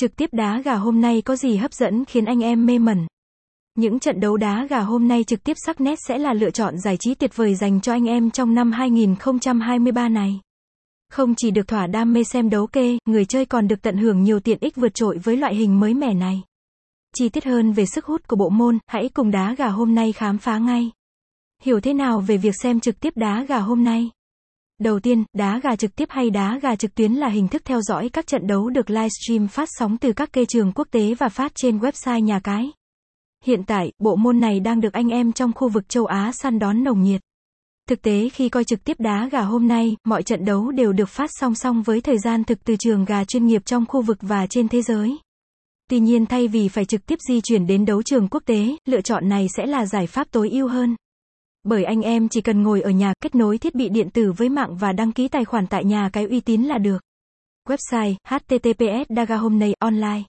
Trực tiếp đá gà hôm nay có gì hấp dẫn khiến anh em mê mẩn? Những trận đấu đá gà hôm nay trực tiếp sắc nét sẽ là lựa chọn giải trí tuyệt vời dành cho anh em trong năm 2023 này. Không chỉ được thỏa đam mê xem đấu kê, người chơi còn được tận hưởng nhiều tiện ích vượt trội với loại hình mới mẻ này. Chi tiết hơn về sức hút của bộ môn, hãy cùng đá gà hôm nay khám phá ngay. Hiểu thế nào về việc xem trực tiếp đá gà hôm nay? Đầu tiên, đá gà trực tiếp hay đá gà trực tuyến là hình thức theo dõi các trận đấu được livestream phát sóng từ các kê trường quốc tế và phát trên website nhà cái. Hiện tại, bộ môn này đang được anh em trong khu vực châu Á săn đón nồng nhiệt. Thực tế khi coi trực tiếp đá gà hôm nay, mọi trận đấu đều được phát song song với thời gian thực từ trường gà chuyên nghiệp trong khu vực và trên thế giới. Tuy nhiên thay vì phải trực tiếp di chuyển đến đấu trường quốc tế, lựa chọn này sẽ là giải pháp tối ưu hơn. Bởi anh em chỉ cần ngồi ở nhà, kết nối thiết bị điện tử với mạng và đăng ký tài khoản tại nhà cái uy tín là được. Website https dagahomnay online